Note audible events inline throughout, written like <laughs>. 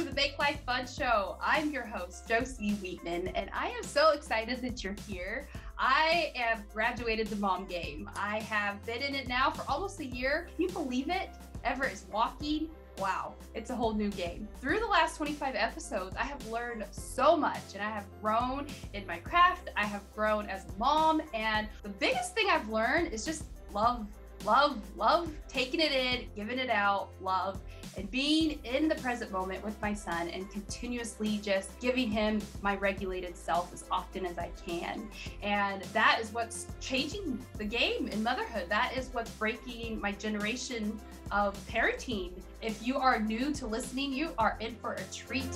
to the Make Life Fun Show. I'm your host, Jocey Wiitanen, and I am so excited that you're here. I have graduated the mom game. I have been in it now for almost a year. Can you believe it? Everett is walking. Wow, it's a whole new game. Through the last 25 episodes, I have learned so much and I have grown in my craft. I have grown as a mom. And the biggest thing I've learned is just love love, love taking it in, giving it out, love, and being in the present moment with my son and continuously just giving him my regulated self as often as I can. And that is what's changing the game in motherhood. That is what's breaking my generation of parenting. If you are new to listening, you are in for a treat.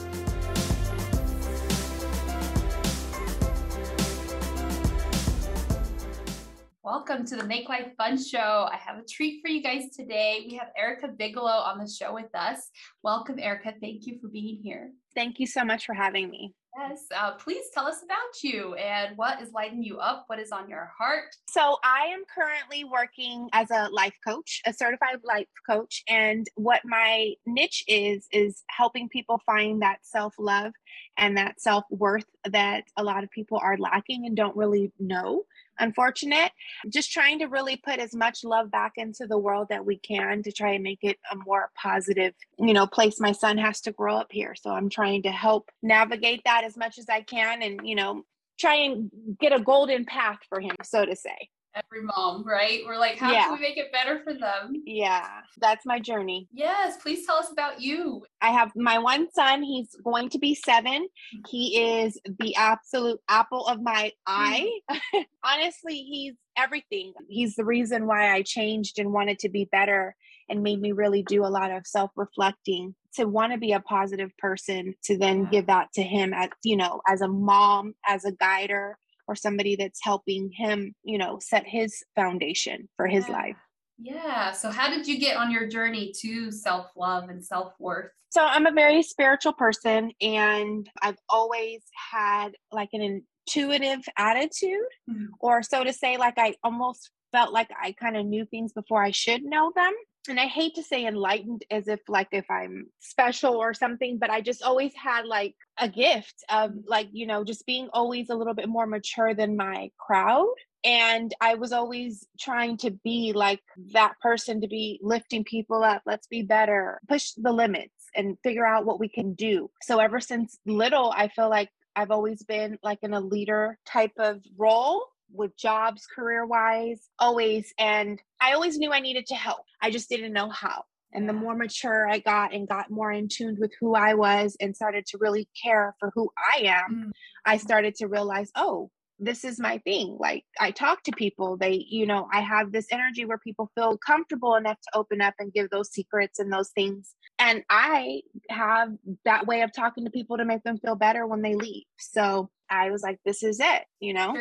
Welcome to the Make Life Fun Show. I have a treat for you guys today. We have Erica Bigelow on the show with us. Welcome, Erica. Thank you for being here. Thank you so much for having me. Yes, uh, please tell us about you and what is lighting you up. What is on your heart? So, I am currently working as a life coach, a certified life coach. And what my niche is, is helping people find that self love and that self worth that a lot of people are lacking and don't really know unfortunate. Just trying to really put as much love back into the world that we can to try and make it a more positive, you know, place. My son has to grow up here. So I'm trying to help navigate that as much as I can and, you know, try and get a golden path for him, so to say every mom, right? We're like, how yeah. can we make it better for them? Yeah, that's my journey. Yes, please tell us about you. I have my one son, he's going to be seven. Mm-hmm. He is the absolute apple of my eye. Mm-hmm. <laughs> Honestly, he's everything. He's the reason why I changed and wanted to be better and made me really do a lot of self reflecting to want to be a positive person to then yeah. give that to him as you know as a mom as a guider or somebody that's helping him, you know, set his foundation for his yeah. life. Yeah. So, how did you get on your journey to self love and self worth? So, I'm a very spiritual person, and I've always had like an intuitive attitude, mm-hmm. or so to say, like I almost felt like I kind of knew things before I should know them and I hate to say enlightened as if like if I'm special or something, but I just always had like a gift of like, you know, just being always a little bit more mature than my crowd. And I was always trying to be like that person to be lifting people up. Let's be better, push the limits and figure out what we can do. So ever since little, I feel like I've always been like in a leader type of role with jobs, career wise, always. And I always knew I needed to help. I just didn't know how. And the more mature I got and got more in tune with who I was and started to really care for who I am, mm-hmm. I started to realize, oh, this is my thing. Like I talk to people, they, you know, I have this energy where people feel comfortable enough to open up and give those secrets and those things. And I have that way of talking to people to make them feel better when they leave. So I was like, this is it, you know,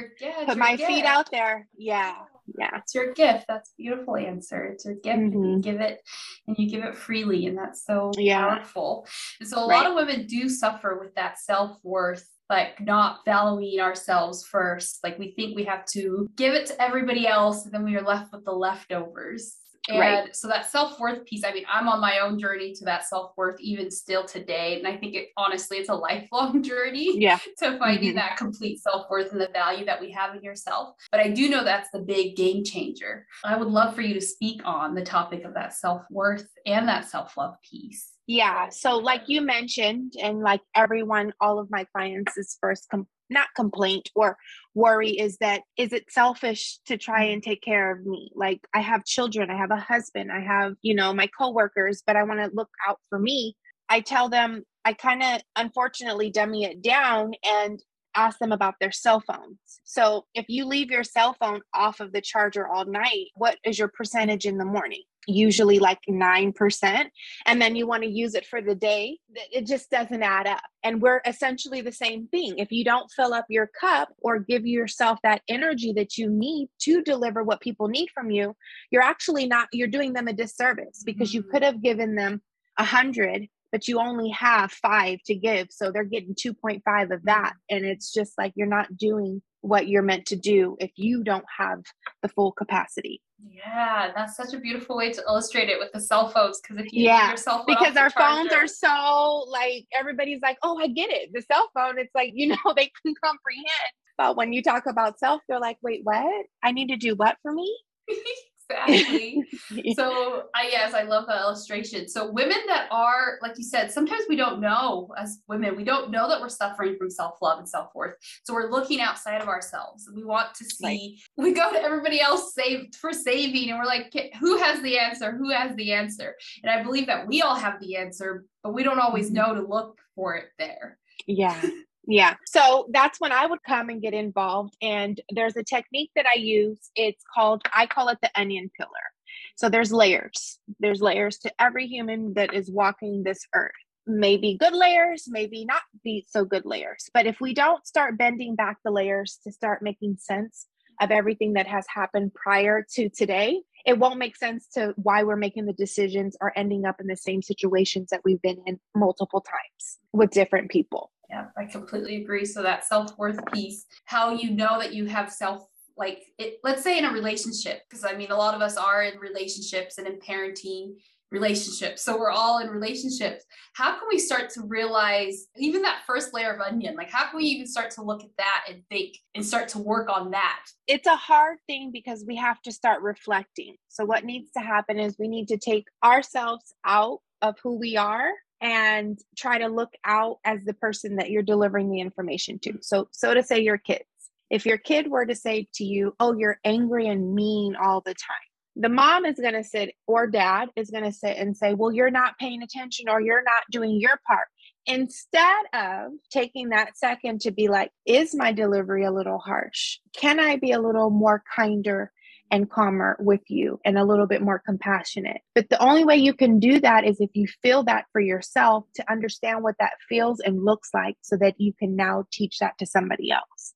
put my gift. feet out there. Yeah. Yeah. It's your gift. That's a beautiful answer. It's your gift mm-hmm. and you mm-hmm. give it and you give it freely. And that's so yeah. powerful. And so a right. lot of women do suffer with that self-worth like not valuing ourselves first. Like we think we have to give it to everybody else, and then we are left with the leftovers. And right. so that self worth piece, I mean, I'm on my own journey to that self worth even still today. And I think it honestly, it's a <laughs> lifelong journey yeah. <laughs> to finding mm-hmm. that complete self worth and the value that we have in yourself. But I do know that's the big game changer. I would love for you to speak on the topic of that self worth and that self love piece. Yeah. So, like you mentioned, and like everyone, all of my clients' is first com- not complaint or worry is that is it selfish to try and take care of me? Like i have children i have a husband i have you know my coworkers but i want to look out for me. I tell them i kind of unfortunately dummy it down and ask them about their cell phones. So if you leave your cell phone off of the charger all night what is your percentage in the morning usually like 9% and then you want to use it for the day it just doesn't add up and we're essentially the same thing if you don't fill up your cup or give yourself that energy that you need to deliver what people need from you you're actually not you're doing them a disservice because mm-hmm. you could have given them a hundred but you only have five to give so they're getting 2.5 of that and it's just like you're not doing what you're meant to do if you don't have the full capacity. Yeah, that's such a beautiful way to illustrate it with the cell phones. Because if you yeah, your cell phone because our phones are so like everybody's like, oh, I get it. The cell phone, it's like you <laughs> know they can comprehend. But when you talk about self, they're like, wait, what? I need to do what for me? <laughs> exactly. <laughs> so I yes, I love that illustration. So women that are, like you said, sometimes we don't know as women, we don't know that we're suffering from self-love and self-worth. So we're looking outside of ourselves. We want to see, right. we go to everybody else saved for saving, and we're like, who has the answer? Who has the answer? And I believe that we all have the answer, but we don't always mm-hmm. know to look for it there. Yeah. Yeah. So that's when I would come and get involved. And there's a technique that I use. It's called, I call it the onion pillar. So there's layers. There's layers to every human that is walking this earth. Maybe good layers, maybe not be so good layers. But if we don't start bending back the layers to start making sense of everything that has happened prior to today, it won't make sense to why we're making the decisions or ending up in the same situations that we've been in multiple times with different people. Yeah, I completely agree. So that self-worth piece, how you know that you have self like it, let's say in a relationship because I mean a lot of us are in relationships and in parenting relationships. So we're all in relationships. How can we start to realize even that first layer of onion? Like how can we even start to look at that and think and start to work on that? It's a hard thing because we have to start reflecting. So what needs to happen is we need to take ourselves out of who we are and try to look out as the person that you're delivering the information to. So, so to say your kids, if your kid were to say to you, "Oh, you're angry and mean all the time," the mom is going to sit or dad is going to sit and say, "Well, you're not paying attention or you're not doing your part." Instead of taking that second to be like, "Is my delivery a little harsh? Can I be a little more kinder?" And calmer with you and a little bit more compassionate. But the only way you can do that is if you feel that for yourself to understand what that feels and looks like so that you can now teach that to somebody else.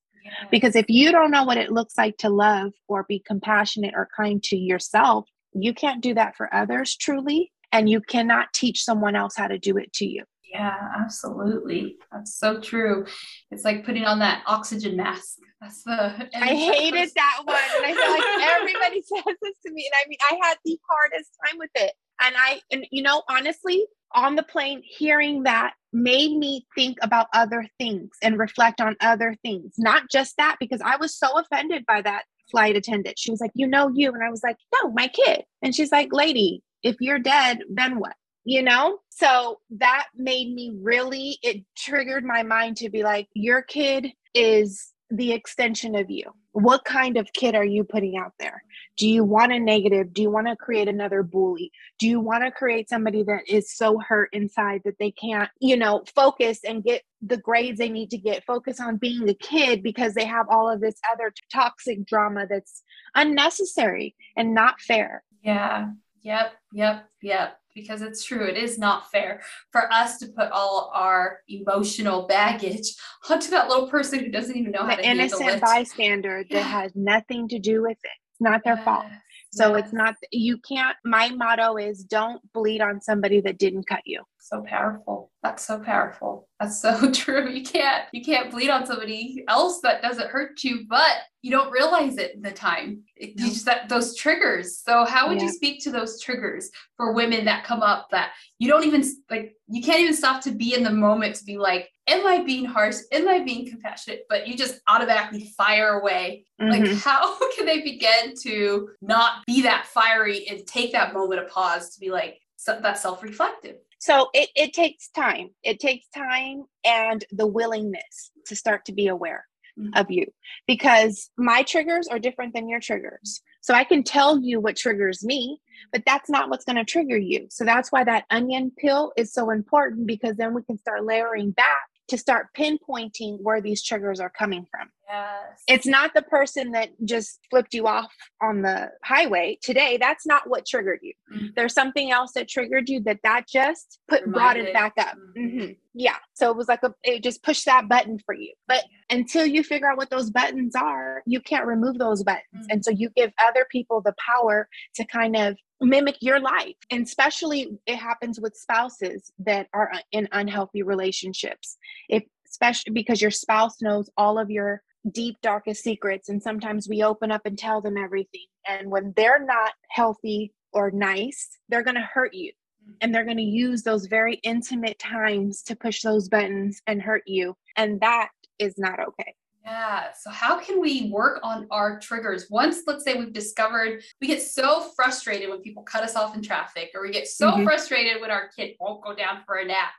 Because if you don't know what it looks like to love or be compassionate or kind to yourself, you can't do that for others truly. And you cannot teach someone else how to do it to you. Yeah, absolutely. That's so true. It's like putting on that oxygen mask. That's the. <laughs> I hated that one. And I feel like <laughs> everybody <laughs> says this to me. And I mean, I had the hardest time with it. And I, and you know, honestly, on the plane, hearing that made me think about other things and reflect on other things. Not just that, because I was so offended by that flight attendant. She was like, You know, you. And I was like, No, my kid. And she's like, Lady, if you're dead, then what? You know? So that made me really, it triggered my mind to be like, your kid is the extension of you. What kind of kid are you putting out there? Do you want a negative? Do you want to create another bully? Do you want to create somebody that is so hurt inside that they can't, you know, focus and get the grades they need to get, focus on being a kid because they have all of this other toxic drama that's unnecessary and not fair? Yeah. Yep. Yep. Yep because it's true. It is not fair for us to put all our emotional baggage <laughs> onto that little person who doesn't even know the how to innocent handle it. bystander that has nothing to do with it. It's not their yes. fault. So yes. it's not, you can't, my motto is don't bleed on somebody that didn't cut you. So powerful. That's so powerful. That's so <laughs> true. You can't, you can't bleed on somebody else that doesn't hurt you, but you don't realize it in the time. You just that those triggers. So how would yeah. you speak to those triggers for women that come up that you don't even like, you can't even stop to be in the moment to be like, am I being harsh? Am I being compassionate? But you just automatically fire away. Mm-hmm. Like, how <laughs> can they begin to not be that fiery and take that moment of pause to be like, so that's self reflective? So it, it takes time. It takes time and the willingness to start to be aware mm-hmm. of you because my triggers are different than your triggers. So I can tell you what triggers me, but that's not what's going to trigger you. So that's why that onion peel is so important because then we can start layering back to start pinpointing where these triggers are coming from. Yes. It's not the person that just flipped you off on the highway today. That's not what triggered you. Mm-hmm. There's something else that triggered you that that just put Reminded. brought it back up. Mm-hmm. Mm-hmm. Yeah. So it was like a it just pushed that button for you. But until you figure out what those buttons are, you can't remove those buttons. Mm-hmm. And so you give other people the power to kind of mimic your life. And especially it happens with spouses that are in unhealthy relationships. If especially because your spouse knows all of your deep, darkest secrets. And sometimes we open up and tell them everything. And when they're not healthy or nice, they're going to hurt you. Mm-hmm. And they're going to use those very intimate times to push those buttons and hurt you. And that is not okay. Yeah. So, how can we work on our triggers? Once, let's say, we've discovered we get so frustrated when people cut us off in traffic, or we get so mm-hmm. frustrated when our kid won't go down for a nap.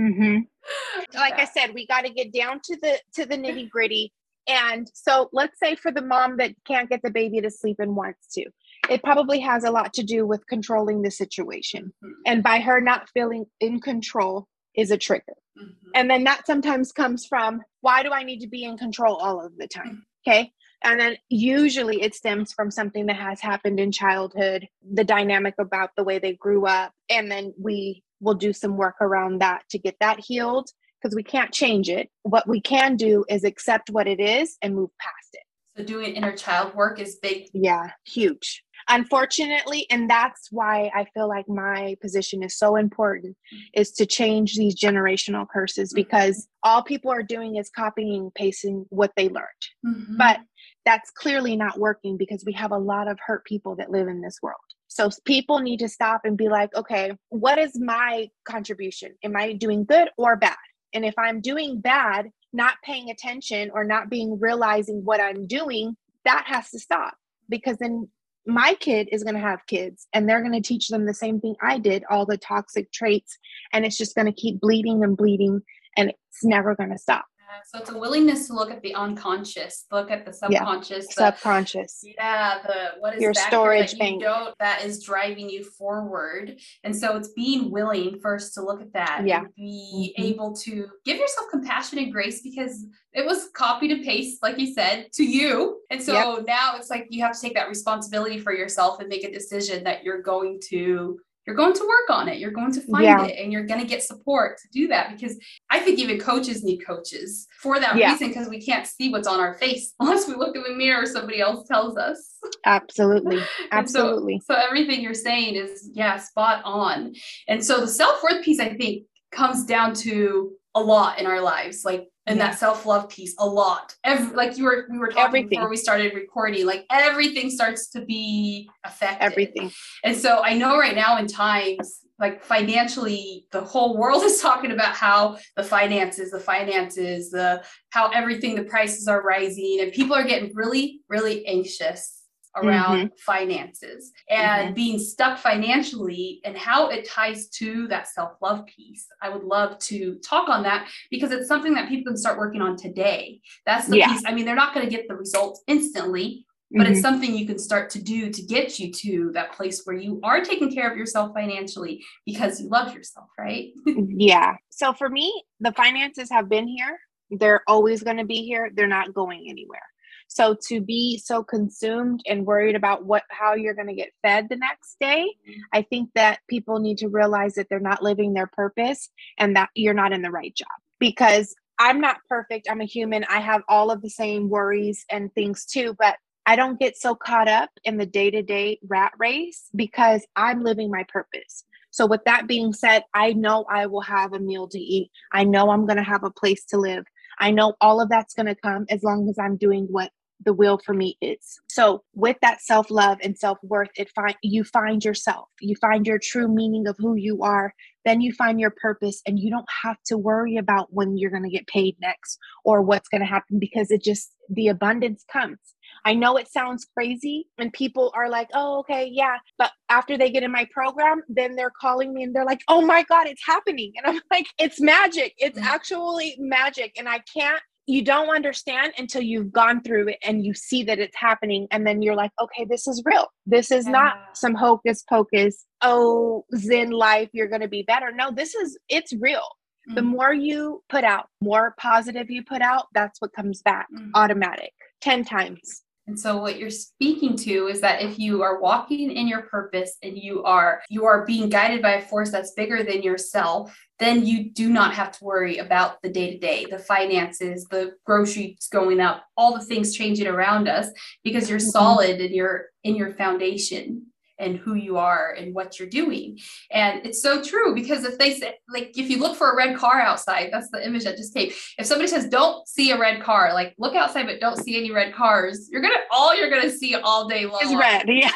mm-hmm. <laughs> Like I said, we got to get down to the to the nitty gritty. And so, let's say for the mom that can't get the baby to sleep and wants to, it probably has a lot to do with controlling the situation. Mm-hmm. And by her not feeling in control is a trigger. Mm-hmm. And then that sometimes comes from why do I need to be in control all of the time? Mm-hmm. Okay. And then usually it stems from something that has happened in childhood, the dynamic about the way they grew up. And then we will do some work around that to get that healed because we can't change it. What we can do is accept what it is and move past it. So doing inner child work is big. Yeah, huge unfortunately and that's why i feel like my position is so important is to change these generational curses mm-hmm. because all people are doing is copying and pasting what they learned. Mm-hmm. but that's clearly not working because we have a lot of hurt people that live in this world. So people need to stop and be like okay what is my contribution? Am i doing good or bad? And if i'm doing bad not paying attention or not being realizing what i'm doing that has to stop because then my kid is going to have kids and they're going to teach them the same thing I did, all the toxic traits. And it's just going to keep bleeding and bleeding and it's never going to stop. So it's a willingness to look at the unconscious, look at the subconscious, yeah. the, subconscious. Yeah, the what is your storage bank that is driving you forward. And so it's being willing first to look at that. Yeah. be mm-hmm. able to give yourself compassion and grace because it was copy to paste, like you said, to you. And so yep. now it's like you have to take that responsibility for yourself and make a decision that you're going to you're going to work on it. You're going to find yeah. it and you're going to get support to do that because i think even coaches need coaches for that yeah. reason because we can't see what's on our face <laughs> unless we look in the mirror somebody else tells us. Absolutely. <laughs> Absolutely so, so everything you're saying is yeah spot on. And so the self-worth piece i think comes down to a lot in our lives like and yeah. that self-love piece a lot every like you were we were talking everything. before we started recording like everything starts to be affected everything and so i know right now in times like financially the whole world is talking about how the finances the finances the how everything the prices are rising and people are getting really really anxious around mm-hmm. finances and mm-hmm. being stuck financially and how it ties to that self love piece. I would love to talk on that because it's something that people can start working on today. That's the yeah. piece. I mean, they're not going to get the results instantly, but mm-hmm. it's something you can start to do to get you to that place where you are taking care of yourself financially because you love yourself, right? <laughs> yeah. So for me, the finances have been here. They're always going to be here. They're not going anywhere. So to be so consumed and worried about what how you're going to get fed the next day, mm-hmm. I think that people need to realize that they're not living their purpose and that you're not in the right job. Because I'm not perfect. I'm a human. I have all of the same worries and things too, but I don't get so caught up in the day to day rat race because I'm living my purpose. So, with that being said, I know I will have a meal to eat. I know I'm going to have a place to live. I know all of that's going to come as long as I'm doing what the will for me is. So with that self-love and self-worth, it find you find yourself. You find your true meaning of who you are. Then you find your purpose and you don't have to worry about when you're going to get paid next or what's going to happen because it just the abundance comes. I know it sounds crazy and people are like, oh, okay, yeah. But after they get in my program, then they're calling me and they're like, oh my God, it's happening. And I'm <laughs> like, it's magic. It's mm-hmm. actually magic. And I can't you don't understand until you've gone through it and you see that it's happening and then you're like okay this is real this is yeah. not some hocus pocus oh zen life you're going to be better no this is it's real mm-hmm. the more you put out more positive you put out that's what comes back mm-hmm. automatic 10 times and so what you're speaking to is that if you are walking in your purpose and you are you are being guided by a force that's bigger than yourself, then you do not have to worry about the day to day, the finances, the groceries going up, all the things changing around us because you're mm-hmm. solid in your in your foundation. And who you are and what you're doing. And it's so true because if they say, like, if you look for a red car outside, that's the image that just came. If somebody says, don't see a red car, like look outside, but don't see any red cars, you're going to, all you're going to see all day long. Is red. <laughs> Yeah.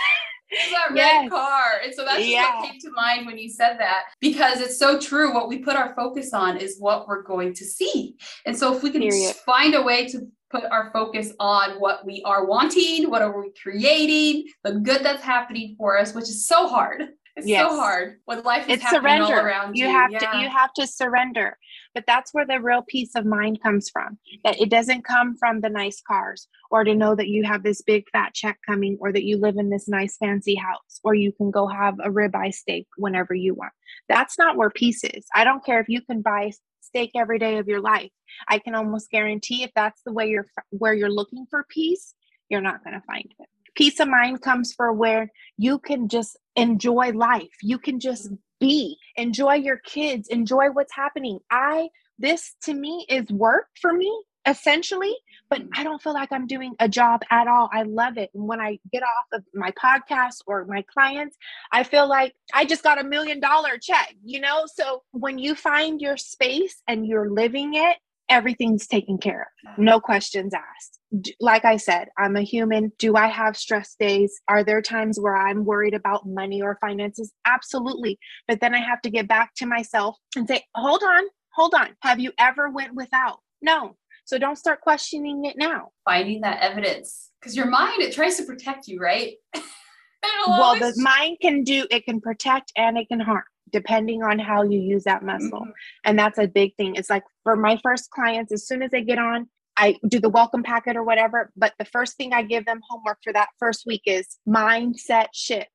Is that yes. red car. And so that's yeah. what came to mind when you said that because it's so true. What we put our focus on is what we're going to see. And so if we can find a way to put our focus on what we are wanting, what are we creating, the good that's happening for us, which is so hard. It's yes. so hard when life is it's happening surrender. all around you. You have yeah. to you have to surrender. But that's where the real peace of mind comes from. That it doesn't come from the nice cars or to know that you have this big fat check coming or that you live in this nice fancy house or you can go have a ribeye steak whenever you want. That's not where peace is. I don't care if you can buy steak every day of your life. I can almost guarantee if that's the way you're where you're looking for peace, you're not going to find it. Peace of mind comes for where you can just enjoy life. You can just mm-hmm. be, enjoy your kids, enjoy what's happening. I this to me is work for me essentially, but mm-hmm. I don't feel like I'm doing a job at all. I love it. And when I get off of my podcast or my clients, I feel like I just got a million dollar check, you know? So when you find your space and you're living it, everything's taken care of. Mm-hmm. No questions asked. Like I said, I'm a human. Do I have stress days? Are there times where I'm worried about money or finances? Absolutely. But then I have to get back to myself and say, "Hold on. Hold on. Have you ever went without?" No. So don't start questioning it now. Finding that evidence because your mind it tries to protect you, right? <laughs> well, always... the mind can do it can protect and it can harm depending on how you use that muscle. Mm-hmm. And that's a big thing. It's like for my first clients, as soon as they get on, I do the welcome packet or whatever. But the first thing I give them homework for that first week is mindset shift.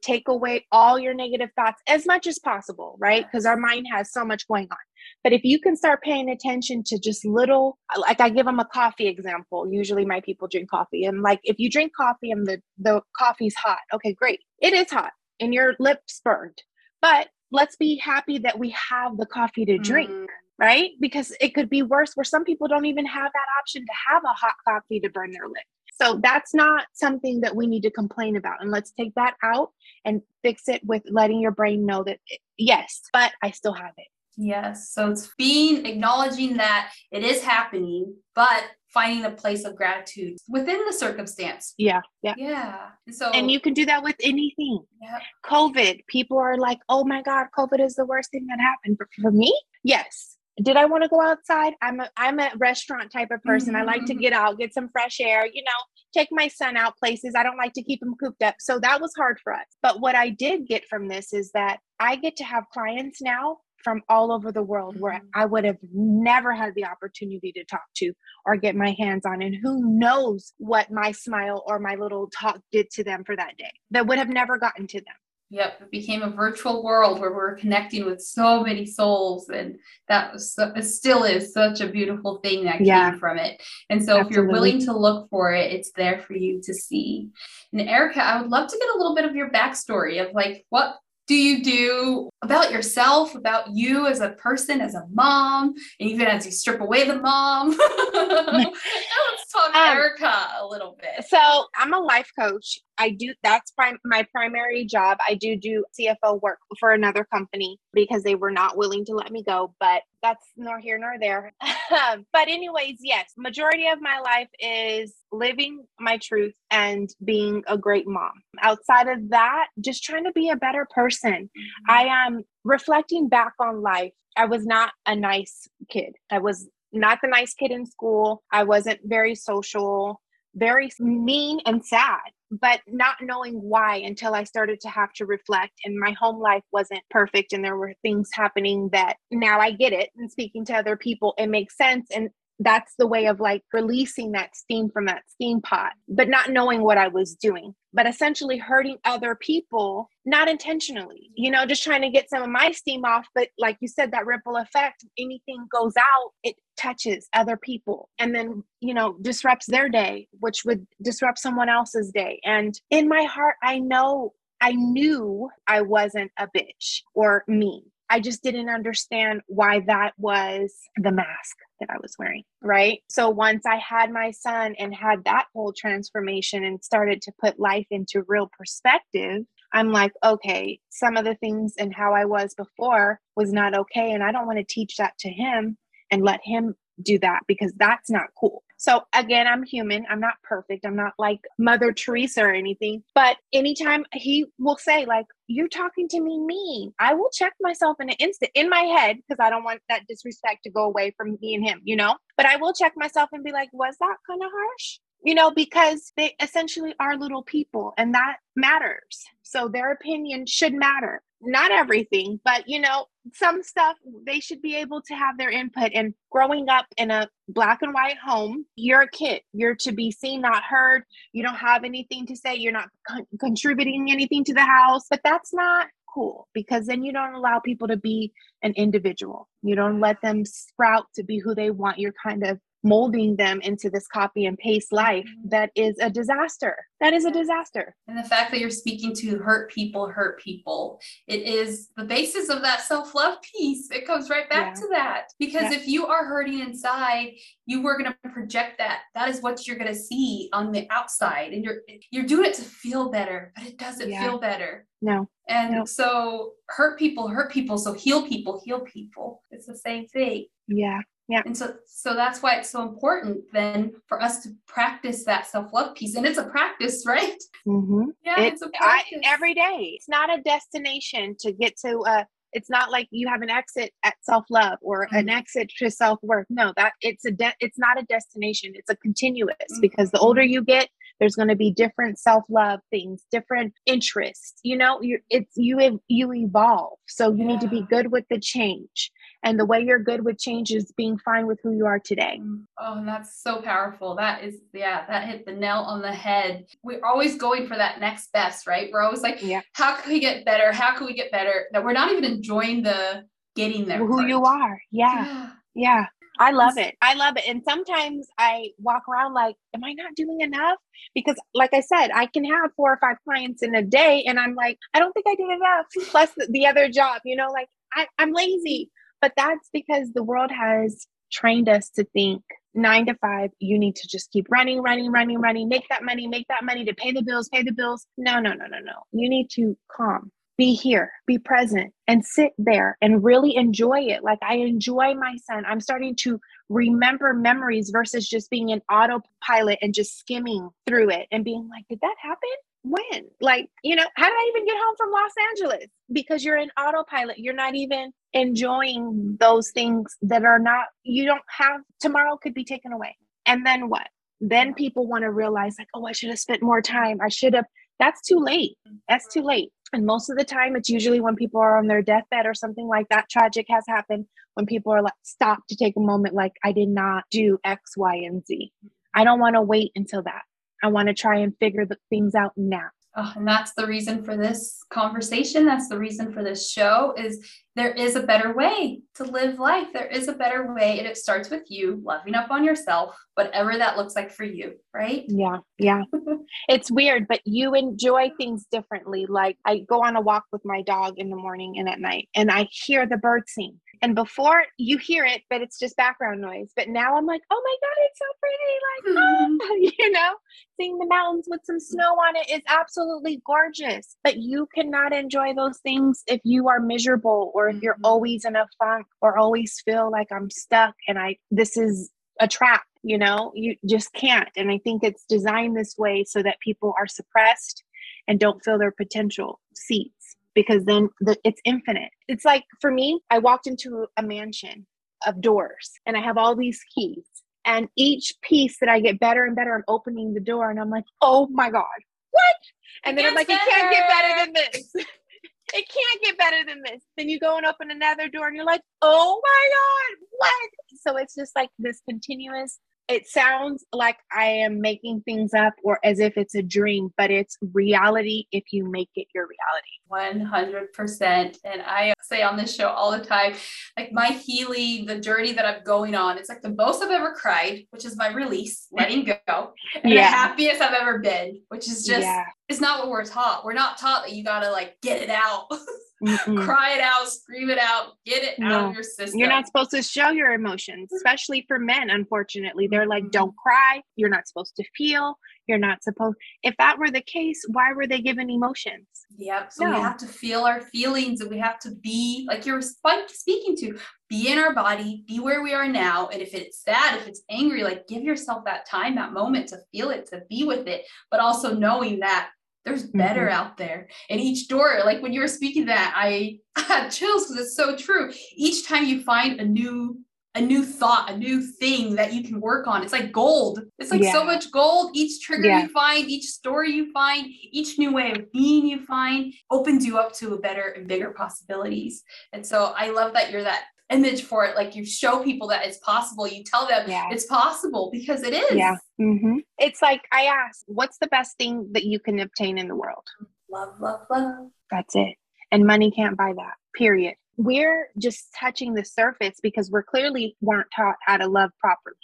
Take away all your negative thoughts as much as possible, right? Because our mind has so much going on. But if you can start paying attention to just little, like I give them a coffee example. Usually my people drink coffee. And like if you drink coffee and the, the coffee's hot, okay, great. It is hot and your lips burned. But let's be happy that we have the coffee to drink. Mm. Right? Because it could be worse where some people don't even have that option to have a hot coffee to burn their lips. So that's not something that we need to complain about. And let's take that out and fix it with letting your brain know that, yes, but I still have it. Yes. So it's being acknowledging that it is happening, but finding a place of gratitude within the circumstance. Yeah. Yeah. Yeah. And so And you can do that with anything. Yeah. COVID, people are like, "Oh my god, COVID is the worst thing that happened." But for me, yes. Did I want to go outside? I'm a I'm a restaurant type of person. Mm-hmm. I like to mm-hmm. get out, get some fresh air, you know, take my son out places. I don't like to keep him cooped up. So that was hard for us. But what I did get from this is that I get to have clients now from all over the world where mm-hmm. I would have never had the opportunity to talk to or get my hands on. And who knows what my smile or my little talk did to them for that day that would have never gotten to them. Yep, it became a virtual world where we're connecting with so many souls, and that was so, still is such a beautiful thing that yeah. came from it. And so, Absolutely. if you're willing to look for it, it's there for you to see. And Erica, I would love to get a little bit of your backstory of like what do you do about yourself, about you as a person, as a mom, and even as you strip away the mom? <laughs> Let's talk um, Erica a little bit. So I'm a life coach. I do that's prim- my primary job. I do do CFO work for another company because they were not willing to let me go, but that's nor here nor there. <laughs> but anyways, yes, majority of my life is living my truth and being a great mom. Outside of that, just trying to be a better person. Mm-hmm. I am reflecting back on life. I was not a nice kid. I was not the nice kid in school. I wasn't very social, very mean and sad but not knowing why until I started to have to reflect. And my home life wasn't perfect, and there were things happening that now I get it. And speaking to other people, it makes sense. And that's the way of like releasing that steam from that steam pot, but not knowing what I was doing, but essentially hurting other people, not intentionally, you know, just trying to get some of my steam off. But like you said, that ripple effect, anything goes out, it touches other people and then, you know, disrupts their day, which would disrupt someone else's day. And in my heart, I know I knew I wasn't a bitch or mean. I just didn't understand why that was the mask that I was wearing. Right. So once I had my son and had that whole transformation and started to put life into real perspective, I'm like, okay, some of the things and how I was before was not okay. And I don't want to teach that to him and let him do that because that's not cool. So again, I'm human. I'm not perfect. I'm not like Mother Teresa or anything. But anytime he will say, like, you're talking to me mean, I will check myself in an instant in my head because I don't want that disrespect to go away from me and him, you know? But I will check myself and be like, was that kind of harsh? You know, because they essentially are little people and that matters. So their opinion should matter not everything, but you know, some stuff they should be able to have their input. And growing up in a black and white home, you're a kid. You're to be seen, not heard. You don't have anything to say. You're not con- contributing anything to the house. But that's not cool because then you don't allow people to be an individual. You don't let them sprout to be who they want. You're kind of molding them into this copy and paste life mm-hmm. that is a disaster. That is a disaster. And the fact that you're speaking to hurt people, hurt people, it is the basis of that self love piece. It comes right back yeah. to that. Because yeah. if you are hurting inside, you were going to project that. That is what you're going to see on the outside. And you're you're doing it to feel better, but it doesn't yeah. feel better. No. And no. so hurt people, hurt people. So heal people, heal people. It's the same thing. Yeah. Yeah. And so so that's why it's so important then for us to practice that self-love piece. And it's a practice, right? Mm-hmm. Yeah, it, it's a practice. I, every day. It's not a destination to get to a it's not like you have an exit at self-love or mm-hmm. an exit to self-worth. No, that it's a de- it's not a destination. It's a continuous mm-hmm. because the older you get, there's going to be different self-love things, different interests. You know, you it's you you evolve. So you yeah. need to be good with the change and the way you're good with change is being fine with who you are today oh and that's so powerful that is yeah that hit the nail on the head we're always going for that next best right we're always like yeah. how can we get better how can we get better that we're not even enjoying the getting there who part. you are yeah yeah, yeah. I love it. I love it. And sometimes I walk around like, am I not doing enough? Because, like I said, I can have four or five clients in a day, and I'm like, I don't think I did enough. Plus the, the other job, you know, like I, I'm lazy. But that's because the world has trained us to think nine to five, you need to just keep running, running, running, running, make that money, make that money to pay the bills, pay the bills. No, no, no, no, no. You need to calm, be here, be present, and sit there and really enjoy it. Like I enjoy my son. I'm starting to remember memories versus just being an autopilot and just skimming through it and being like, did that happen? When? Like, you know, how did I even get home from Los Angeles? Because you're in autopilot. You're not even enjoying those things that are not, you don't have, tomorrow could be taken away. And then what? Then people want to realize, like, oh, I should have spent more time. I should have. That's too late. That's too late. And most of the time, it's usually when people are on their deathbed or something like that tragic has happened, when people are like, stop to take a moment, like, I did not do X, Y, and Z. I don't want to wait until that. I want to try and figure the things out now. Oh, and that's the reason for this conversation. That's the reason for this show is there is a better way to live life. There is a better way. And it starts with you loving up on yourself, whatever that looks like for you, right? Yeah. Yeah. <laughs> it's weird, but you enjoy things differently. Like I go on a walk with my dog in the morning and at night, and I hear the birds sing. And before you hear it, but it's just background noise. But now I'm like, oh my God, it's so pretty. Like, mm-hmm. oh, <laughs> you know, seeing the mountains with some snow on it is absolutely gorgeous. But you cannot enjoy those things if you are miserable or if you're mm-hmm. always in a funk or always feel like I'm stuck and I, this is a trap, you know, you just can't. And I think it's designed this way so that people are suppressed and don't feel their potential seats because then the, it's infinite. It's like for me, I walked into a mansion of doors and I have all these keys. And each piece that I get better and better, I'm opening the door and I'm like, oh my God, what? And then I'm like, better. it can't get better than this. <laughs> it can't get better than this. Then you go and open another door and you're like, oh my God, what? So it's just like this continuous it sounds like I am making things up or as if it's a dream, but it's reality if you make it your reality. 100%. And I say on this show all the time, like my healing, the journey that I'm going on, it's like the most I've ever cried, which is my release, letting go, <laughs> and yeah. the happiest I've ever been, which is just, yeah. it's not what we're taught. We're not taught that you got to like get it out. <laughs> Mm-mm. Cry it out, scream it out, get it no. out of your system. You're not supposed to show your emotions, especially for men, unfortunately. They're like, don't cry. You're not supposed to feel. You're not supposed. If that were the case, why were they given emotions? Yep. So no. we have to feel our feelings and we have to be like you're speaking to, be in our body, be where we are now. And if it's sad, if it's angry, like give yourself that time, that moment to feel it, to be with it, but also knowing that there's better mm-hmm. out there. And each door, like when you were speaking that, I <laughs> had chills because it's so true. Each time you find a new a new thought, a new thing that you can work on. It's like gold. It's like yeah. so much gold. Each trigger yeah. you find, each story you find, each new way of being you find opens you up to a better and bigger possibilities. And so I love that you're that image for it. Like you show people that it's possible. You tell them yeah. it's possible because it is. Yeah. Mm-hmm. It's like I ask, what's the best thing that you can obtain in the world? Love, love, love. That's it. And money can't buy that, period. We're just touching the surface because we're clearly weren't taught how to love properly.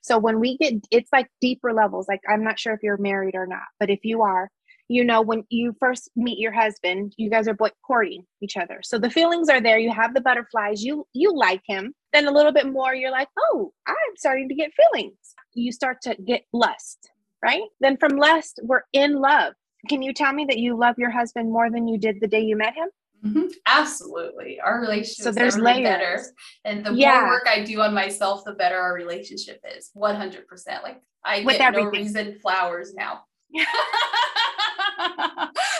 So when we get, it's like deeper levels. Like I'm not sure if you're married or not, but if you are, you know when you first meet your husband you guys are courting each other so the feelings are there you have the butterflies you you like him then a little bit more you're like oh i'm starting to get feelings you start to get lust right then from lust we're in love can you tell me that you love your husband more than you did the day you met him Mm-hmm. Absolutely. Our relationship so there's layers. better. And the yeah. more work I do on myself, the better our relationship is. 100%. Like I With get everything. no reason flowers now. <laughs>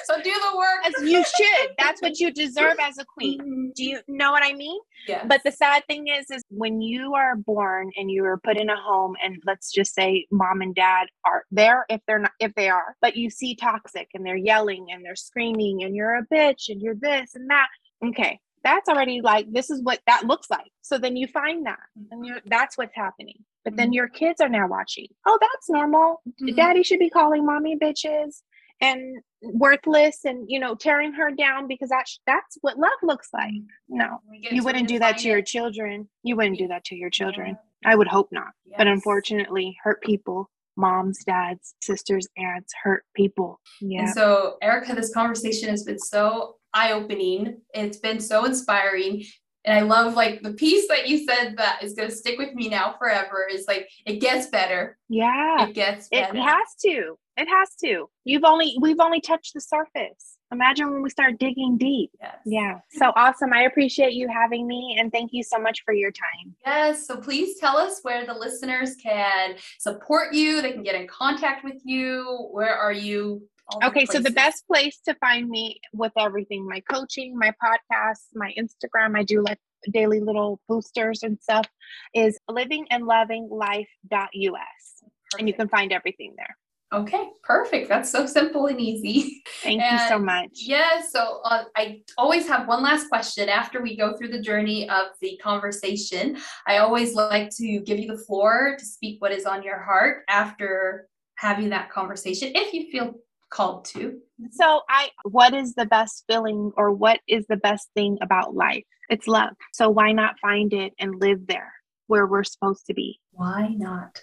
so do the work. As you should. That's what you deserve as a queen. Mm-hmm. Do you know what I mean? Yeah. But the sad thing is, is when you are born and you are put in a home, and let's just say mom and dad are there if they're not, if they are, but you see toxic and they're yelling and they're screaming and you're a bitch and you're this and that. Okay, that's already like this is what that looks like so then you find that and you're that's what's happening but then mm-hmm. your kids are now watching oh that's normal mm-hmm. daddy should be calling mommy bitches and worthless and you know tearing her down because that's that's what love looks like mm-hmm. no you wouldn't do that to it. your children you wouldn't do that to your children yeah. i would hope not yes. but unfortunately hurt people moms dads sisters aunts hurt people yeah and so erica this conversation has been so eye-opening it's been so inspiring and I love like the piece that you said that is going to stick with me now forever is like it gets better. Yeah. It gets better. It has to. It has to. You've only we've only touched the surface. Imagine when we start digging deep. Yes. Yeah. So awesome. I appreciate you having me and thank you so much for your time. Yes. So please tell us where the listeners can support you, they can get in contact with you. Where are you okay, so the best place to find me with everything my coaching, my podcast, my Instagram, I do like daily little boosters and stuff is livingandlovinglife.us. Perfect. And you can find everything there. Okay, perfect. That's so simple and easy. Thank and you so much. Yeah, so uh, I always have one last question after we go through the journey of the conversation. I always like to give you the floor to speak what is on your heart after having that conversation, if you feel called to. So, I what is the best feeling or what is the best thing about life? It's love. So, why not find it and live there where we're supposed to be? Why not?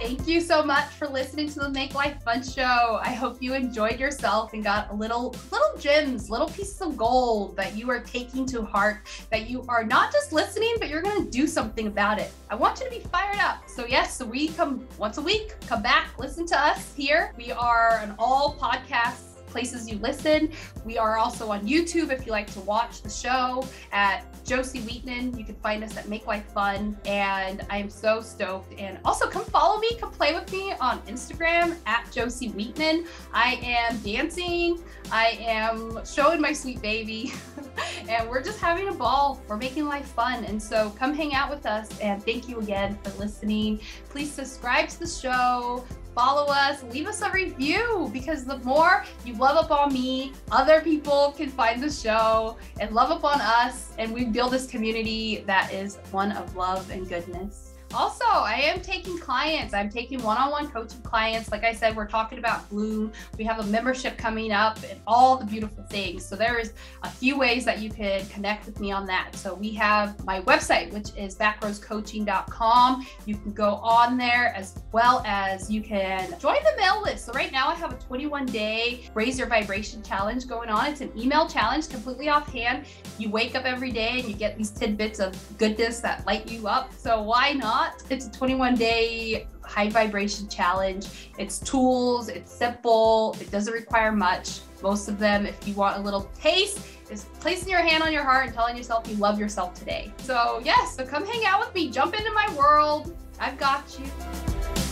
Thank you so much for listening to the Make Life Fun show. I hope you enjoyed yourself and got little little gems, little pieces of gold that you are taking to heart, that you are not just listening, but you're going to do something about it. I want you to be fired up. So yes, we come once a week, come back, listen to us here. We are an all podcasts places you listen. We are also on YouTube if you like to watch the show at Jocey Wiitanen. You can find us at Make Life Fun. And I am so stoked. And also come follow me, come play with me on Instagram at Jocey Wiitanen. I am dancing. I am showing my sweet baby. <laughs> and we're just having a ball. We're making life fun. And so come hang out with us. And thank you again for listening. Please subscribe to the show follow us, leave us a review because the more you love up on me, other people can find the show and love up on us. And we build this community that is one of love and goodness. Also, I am taking clients. I'm taking one on one coaching clients. Like I said, we're talking about Bloom. We have a membership coming up and all the beautiful things. So, there is a few ways that you can connect with me on that. So, we have my website, which is backroadscoaching.com. You can go on there as well as you can join the mail list. So, right now, I have a 21 day raise your vibration challenge going on. It's an email challenge completely offhand. You wake up every day and you get these tidbits of goodness that light you up. So, why not? Not. It's a 21 day high vibration challenge. It's tools, it's simple, it doesn't require much. Most of them, if you want a little taste, is placing your hand on your heart and telling yourself you love yourself today. So, yes, so come hang out with me, jump into my world. I've got you.